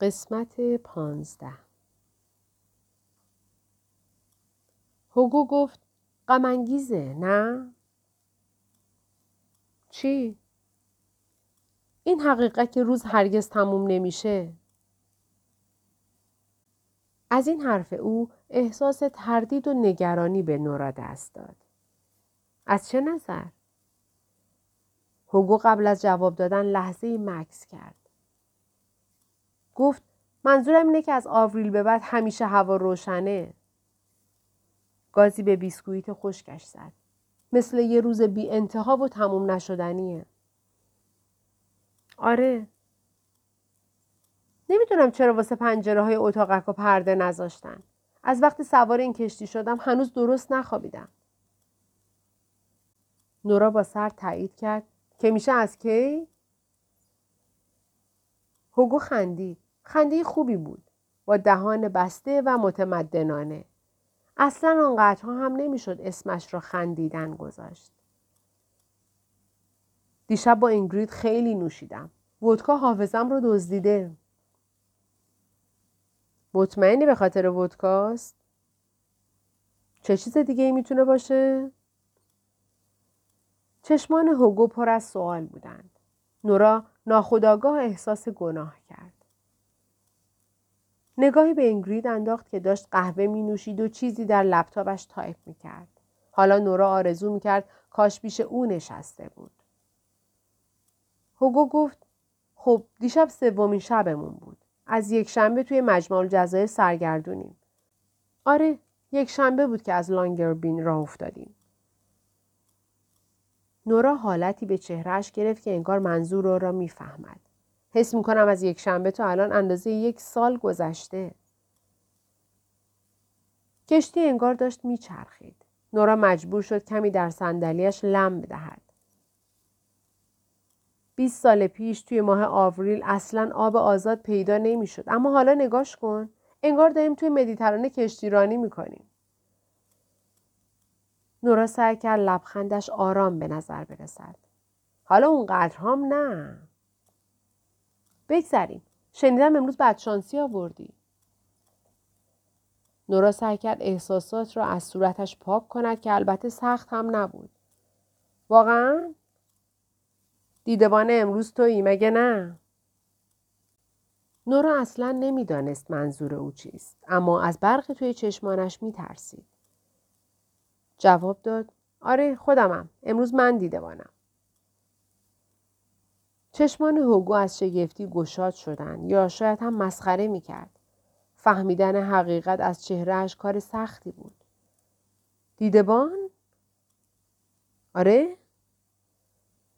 قسمت پانزده هوگو گفت غمانگیزه نه؟ چی؟ این حقیقت که روز هرگز تموم نمیشه. از این حرف او احساس تردید و نگرانی به نورا دست داد. از چه نظر؟ هوگو قبل از جواب دادن لحظه مکس کرد. گفت منظورم اینه که از آوریل به بعد همیشه هوا روشنه. گازی به بیسکویت خشکش زد. مثل یه روز بی انتها و تموم نشدنیه. آره. نمی‌دونم چرا واسه پنجره های اتاقک و پرده نذاشتن. از وقتی سوار این کشتی شدم هنوز درست نخوابیدم. نورا با سر تایید کرد که میشه از کی؟ هوگو خندید. خنده خوبی بود. با دهان بسته و متمدنانه. اصلا آنقدرها هم نمی‌شد اسمش را خندیدن گذاشت. دیشب با اینگرید خیلی نوشیدم. ودکا حافظم رو دزدیده. مطمئنی به خاطر ودکاست؟ چه چیز دیگه ای می‌تونه باشه؟ چشمان هوگو پر از سوال بودند. نورا ناخودآگاه احساس گناه کرد. نگاهی به اینگرید انداخت که داشت قهوه می نوشید و چیزی در لپتاپش تایپ می کرد. حالا نورا آرزو می کرد کاش پیش او نشسته بود. هوگو گفت خب دیشب سومین شبمون بود. از یکشنبه توی مجمع الجزایر سرگردونیم. آره یک شنبه بود که از لانگربین راه افتادیم. نورا حالتی به چهرهش گرفت که انگار منظور او را می‌فهمد. حس می‌کنم از یک شنبه تا الان اندازه یک سال گذشته. کشتی انگار داشت میچرخید. نورا مجبور شد کمی در صندلیاش لم بدهد. 20 سال پیش توی ماه آوریل اصلا آب آزاد پیدا نمی‌شد اما حالا نگاش کن انگار داریم توی مدیترانه کشتیرانی می‌کنیم نورا سعی کرد لبخندش آرام به نظر برسد حالا اونقدر هم نه بگذریم شنیدم امروز بدشانسی آوردی نورا سعی کرد احساسات را از صورتش پاک کند که البته سخت هم نبود واقعا دیدبان امروز تویی مگه نه؟ نورا اصلا نمی‌دانست منظور او چیست اما از برق توی چشمانش میترسید. جواب داد آره خودمم امروز من دیدبانم. چشمان هوگو از شگفتی گشاد شدند یا شاید هم مسخره می‌کرد. فهمیدن حقیقت از چهرهش کار سختی بود. دیدبان؟ آره؟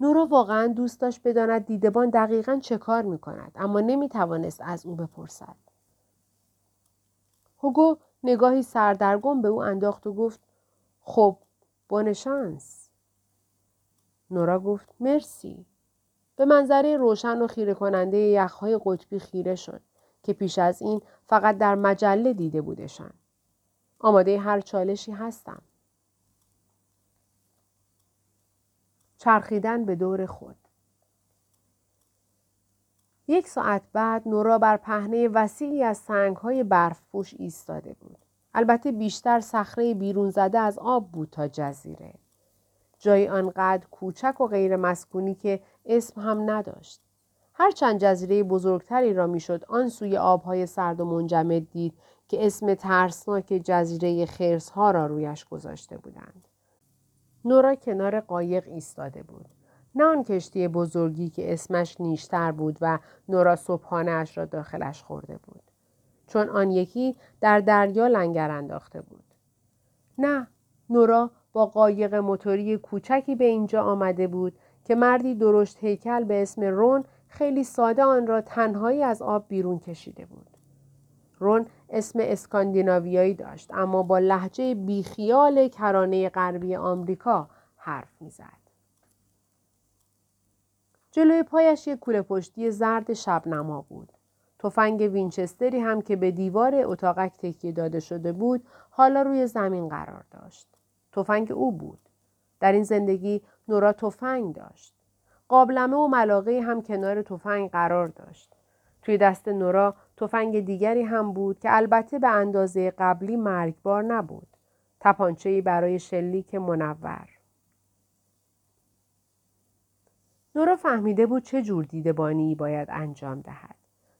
نورا واقعا دوست داشت بداند دیدبان دقیقا چه کار می کند اما نمی توانست از او بپرسد. هوگو نگاهی سردرگم به او انداخت و گفت خب بونشانس. نورا گفت مرسی. به منظره روشن و خیره کننده یخهای قطبی خیره شد که پیش از این فقط در مجله دیده بودشان. آماده هر چالشی هستم. چرخیدن به دور خود یک ساعت بعد نورا بر پهنه وسیعی از سنگهای برفپوش ایستاده بود. البته بیشتر صخره بیرون زده از آب بود تا جزیره. جای آنقدر کوچک و غیر مسکونی که اسم هم نداشت. هرچند جزیره بزرگتری را می‌شد آن سوی آبهای سرد و منجمد دید که اسم ترسناک جزیره خرسها را رویش گذاشته بودند. نورا کنار قایق ایستاده بود. نه آن کشتی بزرگی که اسمش نیشتر بود و نورا صبحانه اش را داخلش خورده بود. چون آن یکی در دریا لنگر انداخته بود. نه، نورا با قایق موتوری کوچکی به اینجا آمده بود که مردی درشت هیکل به اسم رون خیلی ساده آن را تنهایی از آب بیرون کشیده بود. رون اسم اسکاندیناویایی داشت اما با لحجه بیخیال کرانه غربی آمریکا حرف می‌زد. جلوی پایش یک کوله پشتی زرد شبنما بود. تفنگ وینچستری هم که به دیوار اتاقک تکیه داده شده بود حالا روی زمین قرار داشت. تفنگ او بود. در این زندگی نورا تفنگ داشت. قابلمه و ملاقه هم کنار تفنگ قرار داشت. توی دست نورا تفنگ دیگری هم بود که البته به اندازه قبلی مرگبار نبود. تپانچه‌ای برای شلیک منور. نورا فهمیده بود چه جور دیدبانی باید انجام دهد.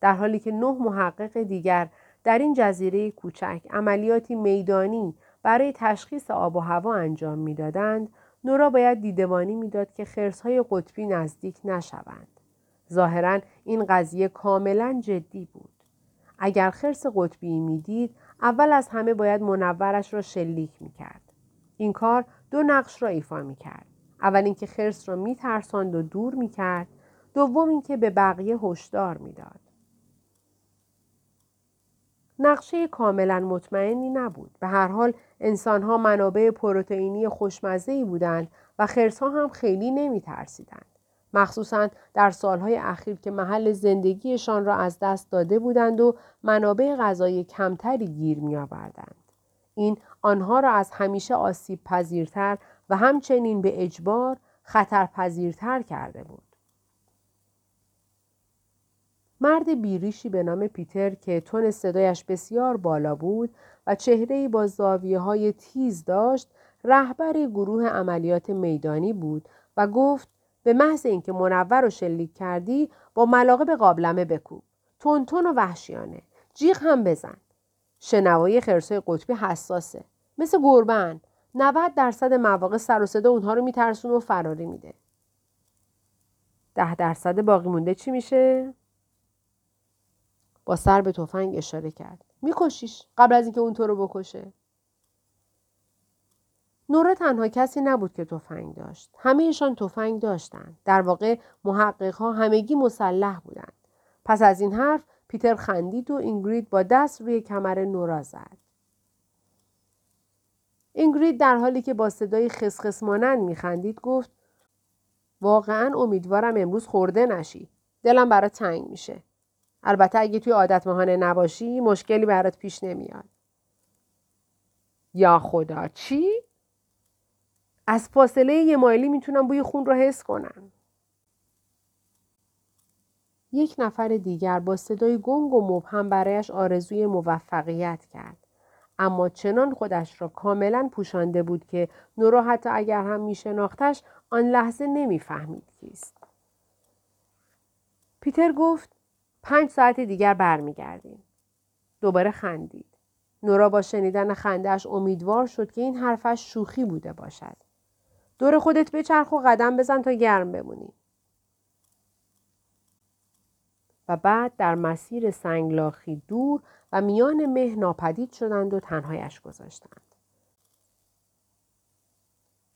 در حالی که نه محقق دیگر در این جزیره کوچک عملیاتی میدانی برای تشخیص آب و هوا انجام می‌دادند نورا باید دیدبانی می‌داد که خرسهای قطبی نزدیک نشوند. ظاهرا این قضیه کاملا جدی بود. اگر خرس قطبی می‌دید اول از همه باید منورش را شلیک می‌کرد. این کار دو نقش را ایفا می‌کرد. اول اینکه خرس را میترساند و دور می‌کرد. دوم اینکه به بقیه هشدار می‌داد. نقشه کاملا مطمئنی نبود. به هر حال انسانها منابع پروتئینی خوشمزه بودند و خرسها هم خیلی نمی ترسیدند. مخصوصا در سالهای اخیر که محل زندگیشان را از دست داده بودند و منابع غذای کمتری گیر می آوردند. این آنها را از همیشه آسیب پذیرتر و همچنین به اجبار خطرپذیرتر کرده بود. مرد بیریشی به نام پیتر که تون صدایش بسیار بالا بود و چهرهی با زاویه های تیز داشت رهبر گروه عملیات میدانی بود و گفت به محض اینکه منور رو شلیک کردی با ملاقه قابلمه بکوب تون و وحشیانه. جیغ هم بزن. شنوایی خرسای قطبی حساسه. مثل گربن 90 درصد مواقع سر و صدا اونها رو میترسونه و فراری میده. ده درصد باقی مونده چی میشه؟ با سر به تفنگ اشاره کرد. میکشیش قبل از اینکه اون تو رو بکشه. نورا تنها کسی نبود که تفنگ داشت. همهشان تفنگ داشتند در واقع محققها همگی مسلح بودند پس از این حرف پیتر خندید و اینگرید با دست روی کمر نورا زد. اینگرید در حالی که با صدای خسخس مانند میخندید گفت واقعا امیدوارم امروز خورده نشی. دلم برای تنگ میشه. البته اگه توی عادت مهانه نباشی مشکلی برات پیش نمیاد. یا خدا چی؟ از فاصله یه مایلی می‌تونم بوی خون رو حس کنم. یک نفر دیگر با صدای گنگ و مبهم برایش آرزوی موفقیت کرد. اما چنان خودش را کاملا پوشانده بود که نورا حتی اگر هم میشناختش آن لحظه نمی‌فهمید کیست. پیتر گفت پنج ساعت دیگر برمیگردیم. دوباره خندید. نورا با شنیدن خندهش امیدوار شد که این حرفش شوخی بوده باشد. دور خودت بچرخ و قدم بزن تا گرم بمونی. و بعد در مسیر سنگلاخی دور و میان مه ناپدید شدند و تنهایش گذاشتند.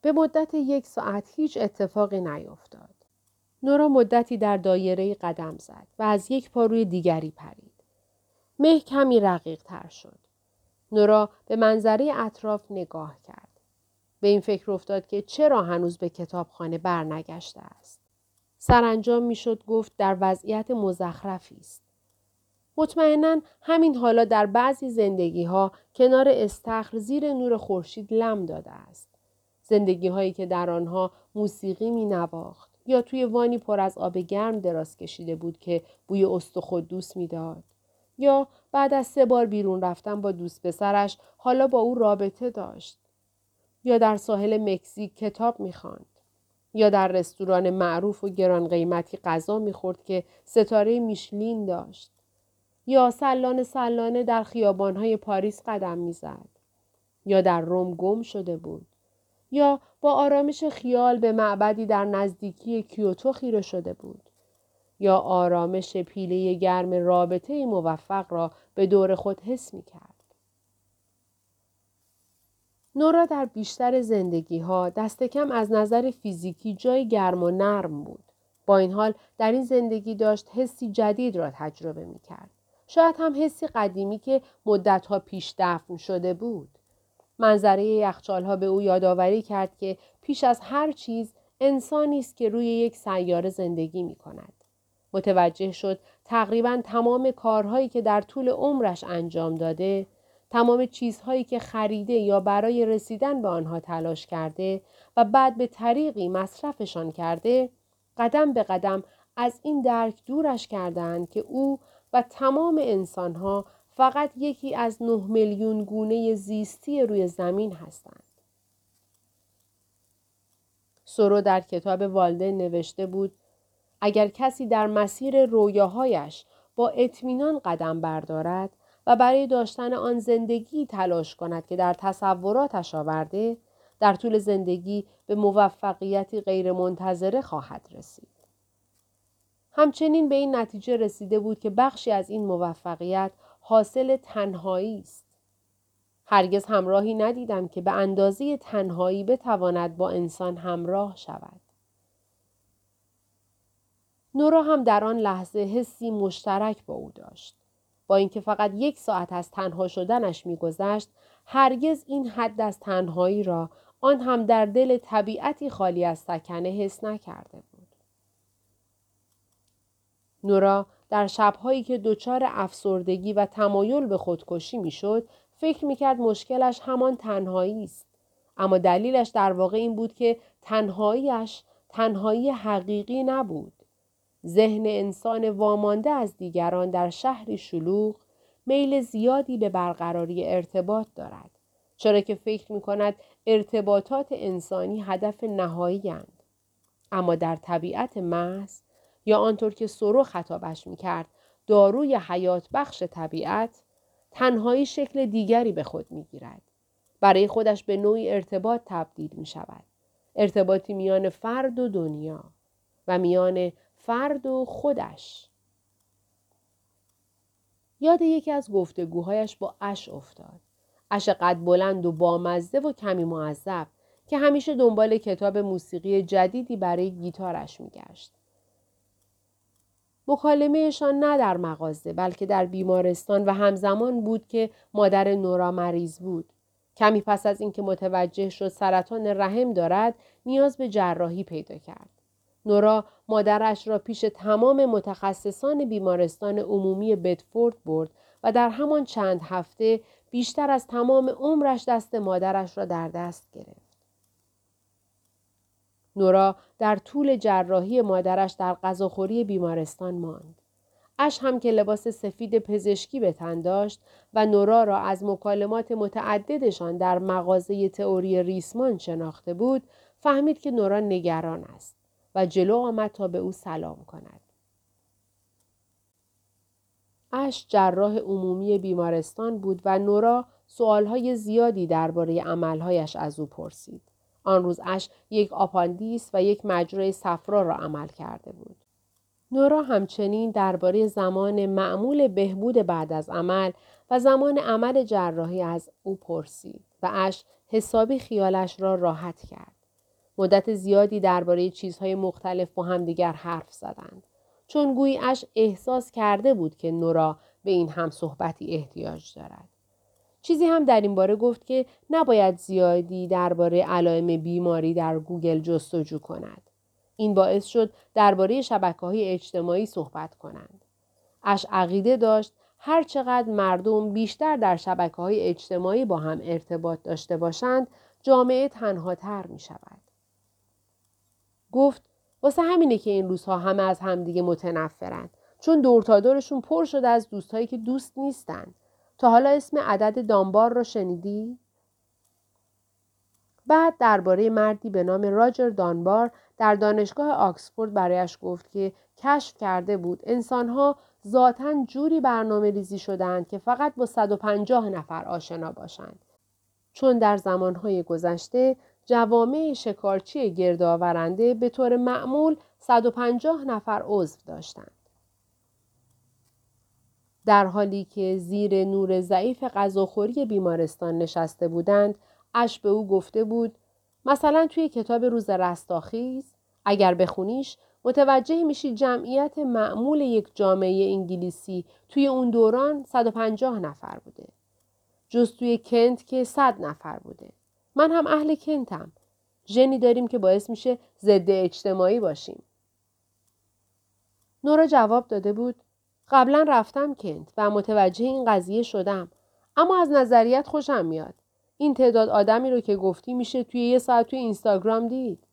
به مدت یک ساعت هیچ اتفاقی نیفتاد. نورا مدتی در دایره قدم زد و از یک پا روی دیگری پرید. مه کمی رقیق تر شد. نورا به منظره اطراف نگاه کرد. به این فکر افتاد که چرا هنوز به کتابخانه برنگشته است. سرانجام می‌شد گفت در وضعیت مزخرفی است. مطمئنا همین حالا در بعضی زندگی ها کنار استخر زیر نور خورشید لم داده است. زندگی هایی که در آنها موسیقی می نواخت، یا توی وانی پر از آب گرم دراز کشیده بود که بوی خود دوست می‌داد. یا بعد از سه بار بیرون رفتن با دوست پسرش حالا با او رابطه داشت. یا در ساحل مکزیک کتاب می‌خواند. یا در رستوران معروف و گران قیمتی غذا می‌خورد که ستاره میشلین داشت. یا سلانه سلانه در خیابانهای پاریس قدم می‌زد. یا در روم گم شده بود. یا با آرامش خیال به معبدی در نزدیکی کیوتو خیره شده بود یا آرامش پیله گرم رابطه موفق را به دور خود حس می کرد. نورا در بیشتر زندگی ها دست کم از نظر فیزیکی جای گرم و نرم بود. با این حال در این زندگی داشت حسی جدید را تجربه می کرد. شاید هم حسی قدیمی که مدتها پیش دفن شده بود. منظره یخچال ها به او یادآوری کرد که پیش از هر چیز انسانی است که روی یک سیاره زندگی می کند. متوجه شد تقریبا تمام کارهایی که در طول عمرش انجام داده، تمام چیزهایی که خریده یا برای رسیدن به آنها تلاش کرده و بعد به طریقی مصرفشان کرده، قدم به قدم از این درک دورش کردند که او و تمام انسانها فقط یکی از نه میلیون گونه زیستی روی زمین هستند. سورو در کتاب والده نوشته بود اگر کسی در مسیر رویاهایش با اطمینان قدم بردارد و برای داشتن آن زندگی تلاش کند که در تصوراتش آورده در طول زندگی به موفقیتی غیرمنتظره خواهد رسید. همچنین به این نتیجه رسیده بود که بخشی از این موفقیت حاصل تنهایی است. هرگز همراهی ندیدم که به اندازه تنهایی بتواند با انسان همراه شود. نورا هم در آن لحظه حسی مشترک با او داشت. با اینکه فقط یک ساعت از تنها شدنش میگذشت هرگز این حد از تنهایی را آن هم در دل طبیعتی خالی از سکنه حس نکرده بود. نورا در شبهایی که دچار افسردگی و تمایل به خودکشی می‌شد فکر می‌کرد مشکلش همان تنهایی است اما دلیلش در واقع این بود که تنهاییش تنهایی حقیقی نبود ذهن انسان وامانده از دیگران در شهری شلوغ میل زیادی به برقراری ارتباط دارد چرا که فکر می کند ارتباطات انسانی هدف نهایی هند. اما در طبیعت محض یا آنطور که سرو خطابش می کرد داروی حیات بخش طبیعت تنهایی شکل دیگری به خود می گیرد. برای خودش به نوعی ارتباط تبدیل می شود. ارتباطی میان فرد و دنیا و میان فرد و خودش. یاد یکی از گفتگوهایش با اش افتاد. اش قد بلند و بامزده و کمی معذب که همیشه دنبال کتاب موسیقی جدیدی برای گیتارش میگشت. مکالمهشان نه در مغازه بلکه در بیمارستان و همزمان بود که مادر نورا مریض بود. کمی پس از اینکه متوجه شد سرطان رحم دارد نیاز به جراحی پیدا کرد. نورا مادرش را پیش تمام متخصصان بیمارستان عمومی بدفورد برد و در همان چند هفته بیشتر از تمام عمرش دست مادرش را در دست گرفت. نورا در طول جراحی مادرش در غذاخوری بیمارستان ماند. اش هم که لباس سفید پزشکی به تن داشت و نورا را از مکالمات متعددشان در مغازه تئوری ریسمان شناخته بود فهمید که نورا نگران است و جلو آمد تا به او سلام کند. اش جراح عمومی بیمارستان بود و نورا سوالهای زیادی درباره عملهایش از او پرسید. آن روز اش یک آپاندیس و یک مجرای صفرا را عمل کرده بود. نورا همچنین درباره زمان معمول بهبود بعد از عمل و زمان عمل جراحی از او پرسید و اش حسابی خیالش را راحت کرد. مدت زیادی درباره چیزهای مختلف با همدیگر حرف زدند. چون گویی اش احساس کرده بود که نورا به این هم صحبتی احتیاج دارد. چیزی هم در این باره گفت که نباید زیادی درباره علائم بیماری در گوگل جستجو کند. این باعث شد درباره شبکه های اجتماعی صحبت کنند. اش عقیده داشت هر چقدر مردم بیشتر در شبکه های اجتماعی با هم ارتباط داشته باشند جامعه تنها تر می شود. گفت واسه همینه که این روزها همه از همدیگه متنفرند چون دور تا دورشون پر شده از دوستهایی که دوست نیستند. تا حالا اسم عدد دانبار رو شنیدی؟ بعد درباره مردی به نام راجر دانبار در دانشگاه آکسفورد برایش گفت که کشف کرده بود انسانها ذاتا جوری برنامه ریزی شدند که فقط با 150 نفر آشنا باشند. چون در زمانهای گذشته جوامع شکارچی گردآورنده به طور معمول 150 نفر عضو داشتند. در حالی که زیر نور ضعیف غذاخوری بیمارستان نشسته بودند اش به او گفته بود مثلا توی کتاب روز رستاخیز اگر بخونیش متوجه میشی جمعیت معمول یک جامعه انگلیسی توی اون دوران 150 نفر بوده. جز توی کنت که 100 نفر بوده. من هم اهل کنتم. ژنی داریم که باعث میشه ضد اجتماعی باشیم. نورا جواب داده بود قبلا رفتم کنت و متوجه این قضیه شدم اما از نظریت خوشم میاد. این تعداد آدمی رو که گفتی میشه توی یه ساعت توی اینستاگرام دید.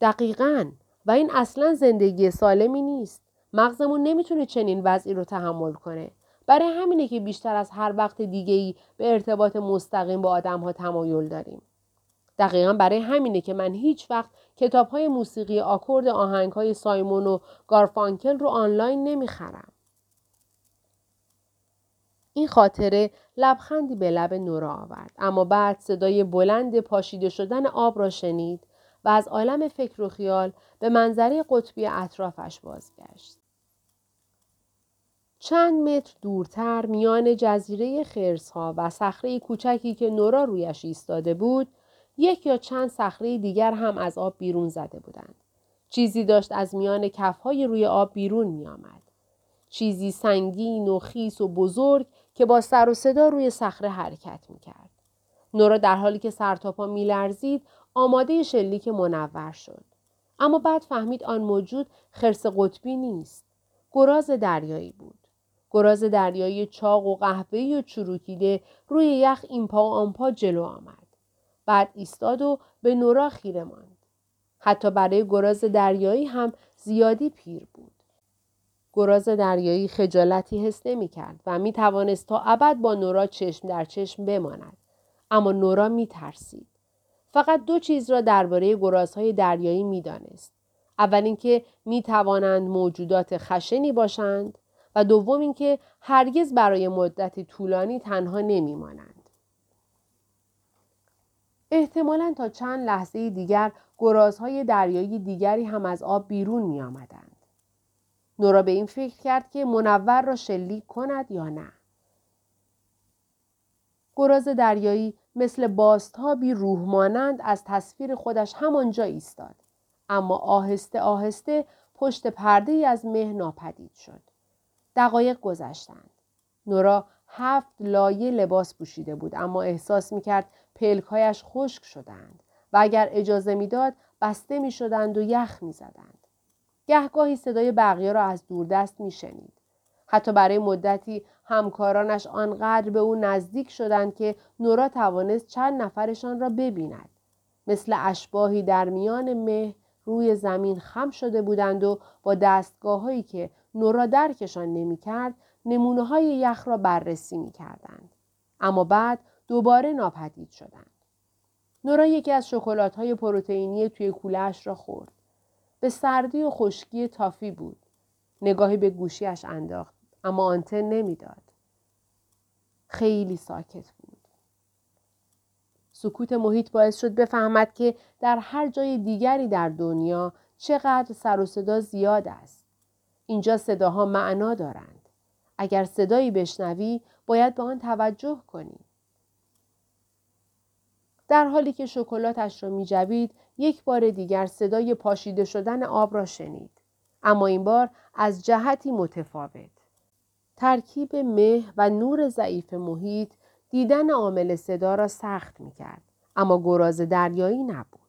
دقیقا و این اصلا زندگی سالمی نیست. مغزمون نمی‌تونه چنین وضعی رو تحمل کنه. برای همینه که بیشتر از هر وقت دیگه ای به ارتباط مستقیم با آدم ها تمایل داریم. دقیقا برای همینه که من هیچ وقت کتاب های موسیقی آکورد آهنگ های سایمون و گارفانکل رو آنلاین نمی‌خرم. این خاطره لبخندی به لب نورا آورد اما بعد صدای بلند پاشیده شدن آب را شنید و از عالم فکر و خیال به منظره قطبی اطرافش بازگشت. چند متر دورتر میان جزیره خرسها و صخره کوچکی که نورا رویش ایستاده بود یک یا چند صخره دیگر هم از آب بیرون زده بودند. چیزی داشت از میان کفهای روی آب بیرون می آمد. چیزی سنگین و خیس و بزرگ که با سر و صدا روی صخره حرکت می کرد. نورا در حالی که سرتاپا می لرزید آماده شلیک منور شد. اما بعد فهمید آن موجود خرس قطبی نیست. گراز دریایی بود. گراز دریایی چاق و قهوه‌ای و چروکیده روی یخ این پا و آن پا جلو آمد. بعد ایستاد و به نورا خیره ماند. حتی برای گراز دریایی هم زیادی پیر بود. گراز دریایی خجالتی حس نمی کرد و می توانست تا ابد با نورا چشم در چشم بماند. اما نورا می ترسید. فقط دو چیز را درباره گرازهای دریایی می دانست. اول اینکه می توانند موجودات خشنی باشند و دوم اینکه هرگز برای مدتی طولانی تنها نمی مانند. احتمالا تا چند لحظه دیگر گرازهای دریایی دیگری هم از آب بیرون می آمدند. نورا به این فکر کرد که منور را شلیک کند یا نه. گراز دریایی مثل باستابی روح مانند از تصویر خودش همانجا ایستاد. اما آهسته آهسته پشت پرده ای از مه ناپدید شد. دقایق گذشتند. نورا هفت لایه لباس پوشیده بود اما احساس می‌کرد پلکهایش خشک شدند و اگر اجازه می‌داد بسته می شدند و یخ می زدند. گهگاهی صدای بقیه را از دوردست می شنید. حتی برای مدتی همکارانش آنقدر به او نزدیک شدند که نورا توانست چند نفرشان را ببیند. مثل اشباهی در میان مه روی زمین خم شده بودند و با دستگاه هایی که نورا درکشان نمی کرد نمونه های یخ را بررسی می کردند. اما بعد دوباره ناپدید شدند. نورا یکی از شکلات های پروتئینی توی کولهش را خورد. به سردی و خشکی تافی بود. نگاهی به گوشیش انداخت اما آنتن نمی‌داد. خیلی ساکت بود. سکوت محیط باعث شد بفهمد که در هر جای دیگری در دنیا چقدر سر و صدا زیاد است. اینجا صداها معنا دارند. اگر صدایی بشنوی باید به آن توجه کنی. در حالی که شکلاتش را می جوید یک بار دیگر صدای پاشیده شدن آب را شنید. اما این بار از جهتی متفاوت. ترکیب مه و نور ضعیف محیط دیدن عامل صدا را سخت می کرد. اما گراز دریایی نبود.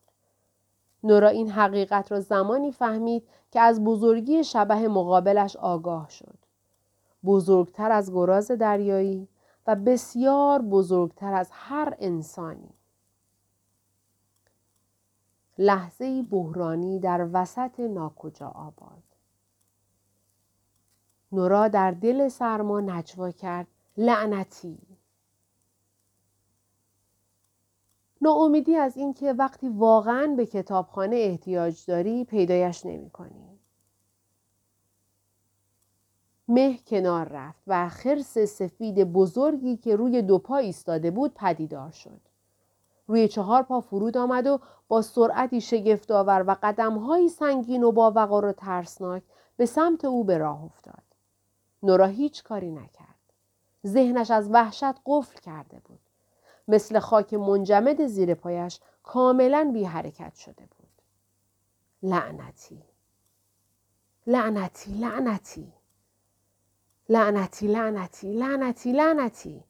نورا این حقیقت را زمانی فهمید که از بزرگی شبه مقابلش آگاه شد. بزرگتر از گراز دریایی و بسیار بزرگتر از هر انسانی. لحظه بحرانی در وسط ناکجا آباد. نورا در دل سرما نجوا کرد لعنتی ناامیدی از اینکه وقتی واقعا به کتابخانه احتیاج داری پیدایش نمی کنی. مه کنار رفت و خرس سفید بزرگی که روی دو پا ایستاده بود پدیدار شد. روی چهار پا فرود آمد و با سرعتی شگفتآور و قدمهایی سنگین و با وقار و ترسناک به سمت او به راه افتاد. نورا هیچ کاری نکرد. ذهنش از وحشت قفل کرده بود. مثل خاک منجمد زیر پایش کاملا بی حرکت شده بود. لعنتی. لعنتی لعنتی. لعنتی لعنتی لعنتی لعنتی.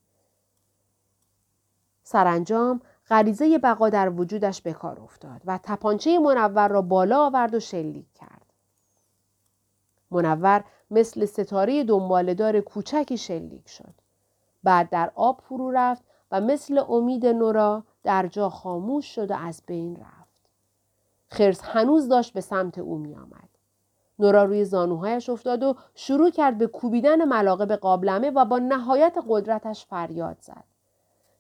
سرانجام غریزه بقا در وجودش به کار افتاد و تپانچه منور را بالا آورد و شلیک کرد. منور مثل ستاره دنبالدار کوچکی شلیک شد. بعد در آب فرو رفت و مثل امید نورا در جا خاموش شد و از بین رفت. خرس هنوز داشت به سمت او می آمد. نورا روی زانوهایش افتاد و شروع کرد به کوبیدن ملاقه به قابلمه و با نهایت قدرتش فریاد زد.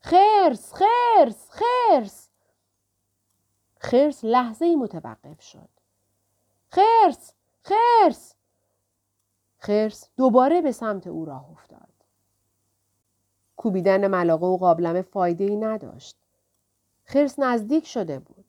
خرس خرس خرس خرس لحظه متوقف شد. خرس خرس خرس دوباره به سمت او راه افتاد. کوبیدن ملاقه و قابلمه فایده ای نداشت. خرس نزدیک شده بود.